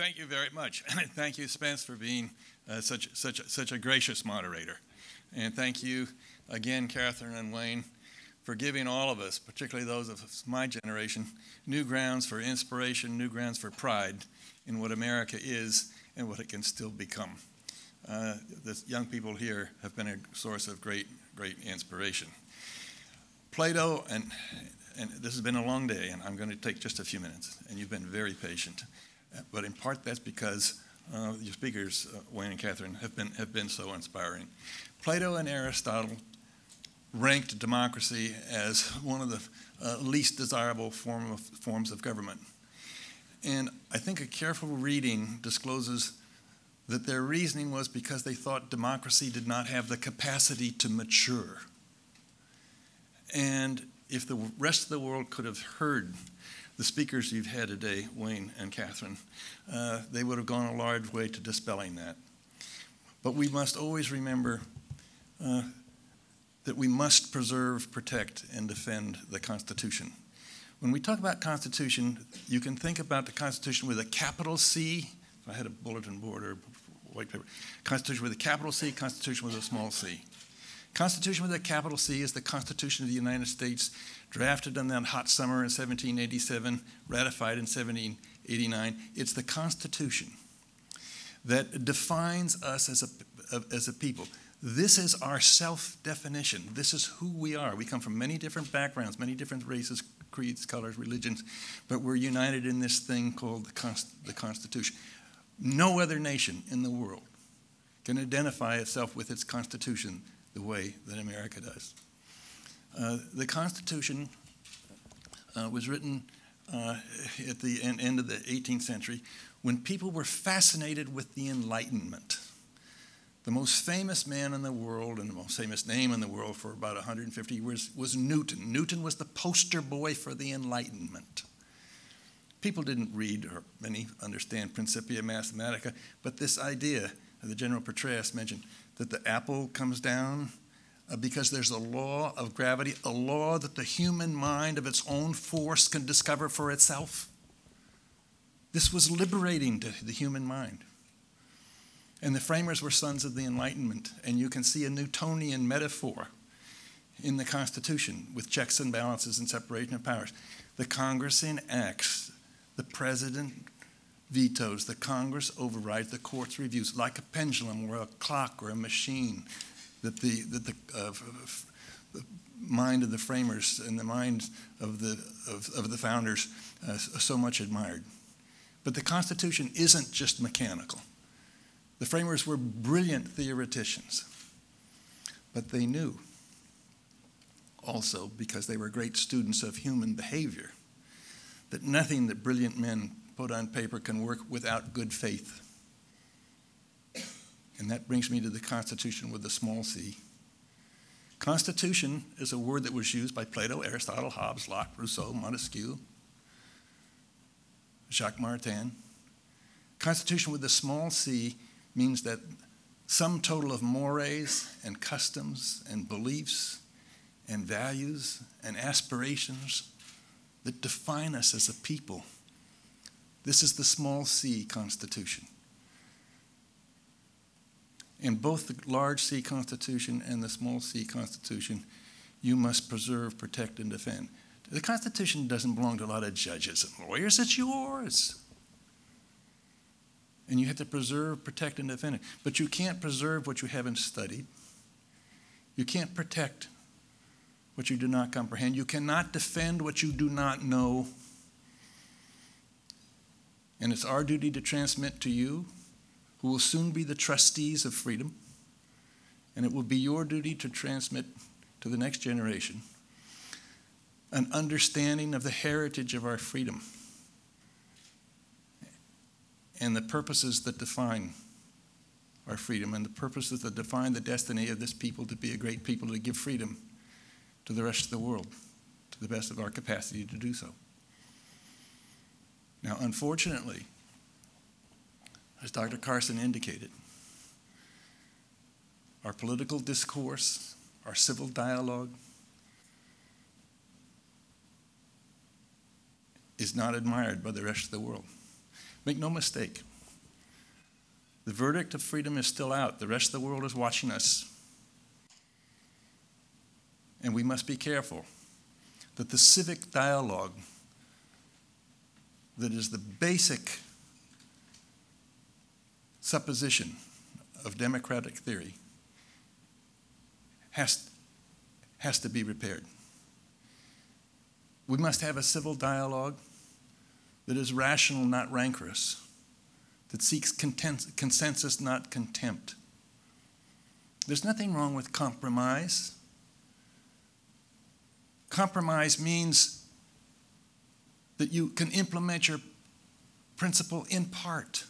thank you very much. And thank you, Spence, for being uh, such, such, such a gracious moderator. And thank you again, Catherine and Wayne, for giving all of us, particularly those of my generation, new grounds for inspiration, new grounds for pride in what America is and what it can still become. Uh, the young people here have been a source of great, great inspiration. Plato, and, and this has been a long day, and I'm going to take just a few minutes, and you've been very patient. But in part, that's because uh, your speakers, uh, Wayne and Catherine, have been, have been so inspiring. Plato and Aristotle ranked democracy as one of the uh, least desirable form of, forms of government. And I think a careful reading discloses that their reasoning was because they thought democracy did not have the capacity to mature. And if the rest of the world could have heard the speakers you've had today, Wayne and Catherine, uh, they would have gone a large way to dispelling that. But we must always remember uh, that we must preserve, protect, and defend the Constitution. When we talk about Constitution, you can think about the Constitution with a capital C. If I had a bulletin board or white paper, Constitution with a capital C, Constitution with a small c. Constitution with a capital C is the Constitution of the United States, drafted in that hot summer in 1787, ratified in 1789. It's the Constitution that defines us as a, as a people. This is our self definition. This is who we are. We come from many different backgrounds, many different races, creeds, colors, religions, but we're united in this thing called the, Const- the Constitution. No other nation in the world can identify itself with its Constitution the way that America does. Uh, the Constitution uh, was written uh, at the end of the 18th century when people were fascinated with the Enlightenment the most famous man in the world and the most famous name in the world for about 150 years was Newton. Newton was the poster boy for the Enlightenment. People didn't read or many understand Principia Mathematica, but this idea the General Petraeus mentioned that the apple comes down uh, because there's a law of gravity, a law that the human mind of its own force can discover for itself. This was liberating to the human mind. And the framers were sons of the Enlightenment. And you can see a Newtonian metaphor in the Constitution with checks and balances and separation of powers. The Congress enacts, the president vetoes, the Congress overrides, the courts reviews, like a pendulum or a clock or a machine that the, that the, uh, the mind of the framers and the mind of the, of, of the founders uh, so much admired. But the Constitution isn't just mechanical. The framers were brilliant theoreticians, but they knew also, because they were great students of human behavior, that nothing that brilliant men put on paper can work without good faith. And that brings me to the Constitution with a small c. Constitution is a word that was used by Plato, Aristotle, Hobbes, Locke, Rousseau, Montesquieu, Jacques Maritain. Constitution with a small c means that sum total of mores and customs and beliefs and values and aspirations that define us as a people. This is the small c constitution. In both the large C Constitution and the small c Constitution, you must preserve, protect, and defend. The Constitution doesn't belong to a lot of judges and lawyers, it's yours and you have to preserve, protect, and defend it. But you can't preserve what you haven't studied. You can't protect what you do not comprehend. You cannot defend what you do not know. And it's our duty to transmit to you, who will soon be the trustees of freedom, and it will be your duty to transmit to the next generation an understanding of the heritage of our freedom and the purposes that define our freedom and the purposes that define the destiny of this people to be a great people to give freedom to the rest of the world to the best of our capacity to do so. Now, unfortunately, as Dr. Carson indicated, our political discourse, our civil dialogue, is not admired by the rest of the world. Make no mistake, The verdict of freedom is still out. The rest of the world is watching us. And we must be careful that the civic dialogue that is the basic supposition of democratic theory has, has to be repaired. We must have a civil dialogue that is rational, not rancorous, that seeks content, consensus, not contempt. There's nothing wrong with compromise. Compromise means that you can implement your principle in part.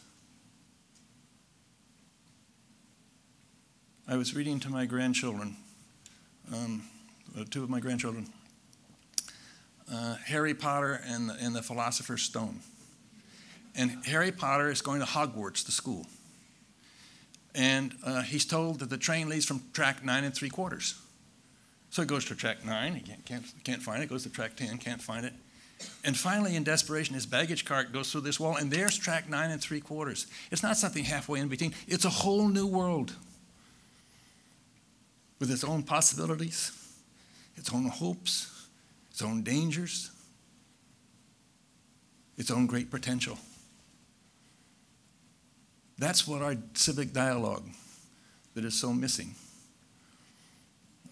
I was reading to my grandchildren, um, uh, two of my grandchildren, uh, Harry Potter and the, and the Philosopher's Stone. And Harry Potter is going to Hogwarts, the school. And uh, he's told that the train leaves from track nine and three quarters. So he goes to track nine, he can't, can't, can't find it, goes to track 10, can't find it. And finally, in desperation, his baggage cart goes through this wall, and there's track nine and three quarters. It's not something halfway in between, it's a whole new world with its own possibilities, its own hopes, its own dangers, its own great potential. That's what our civic dialogue that is so missing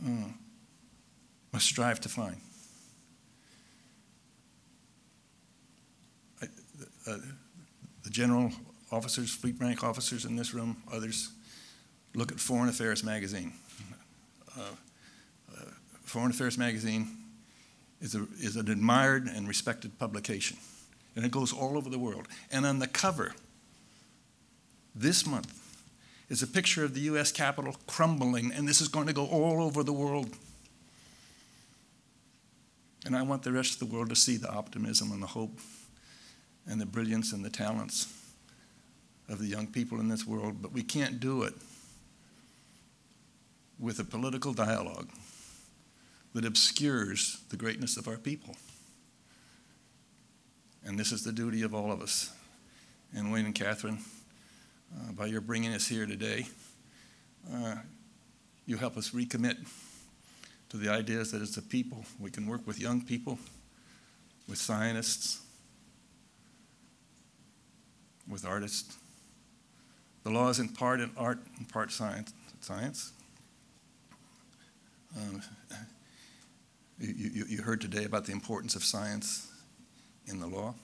uh, must strive to find. I, uh, the general officers, fleet rank officers in this room, others, look at Foreign Affairs magazine. Uh, uh, Foreign Affairs magazine is, a, is an admired and respected publication, and it goes all over the world. And on the cover this month is a picture of the U.S. Capitol crumbling, and this is going to go all over the world. And I want the rest of the world to see the optimism and the hope and the brilliance and the talents of the young people in this world, but we can't do it with a political dialogue that obscures the greatness of our people. And this is the duty of all of us. And Wayne and Catherine, uh, by your bringing us here today, uh, you help us recommit to the ideas that as a people we can work with young people, with scientists, with artists. The law is in part in art and part science. science. Um, you, you, you heard today about the importance of science in the law.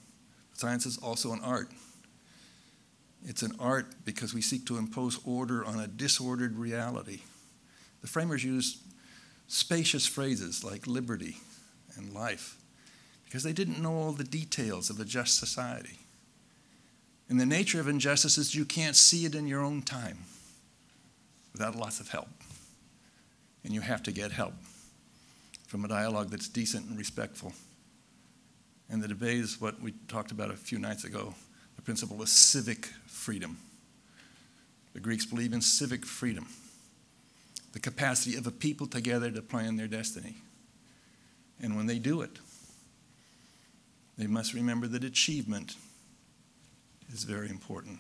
Science is also an art. It's an art because we seek to impose order on a disordered reality. The framers used spacious phrases like liberty and life because they didn't know all the details of a just society. And the nature of injustice is you can't see it in your own time without lots of help and you have to get help from a dialogue that's decent and respectful. And the debate is what we talked about a few nights ago the principle of civic freedom. The Greeks believe in civic freedom, the capacity of a people together to plan their destiny. And when they do it, they must remember that achievement is very important.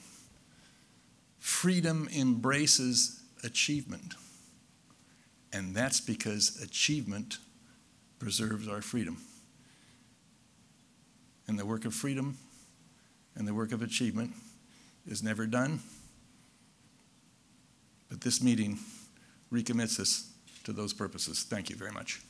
Freedom embraces achievement. And that's because achievement preserves our freedom. And the work of freedom and the work of achievement is never done. But this meeting recommits us to those purposes. Thank you very much.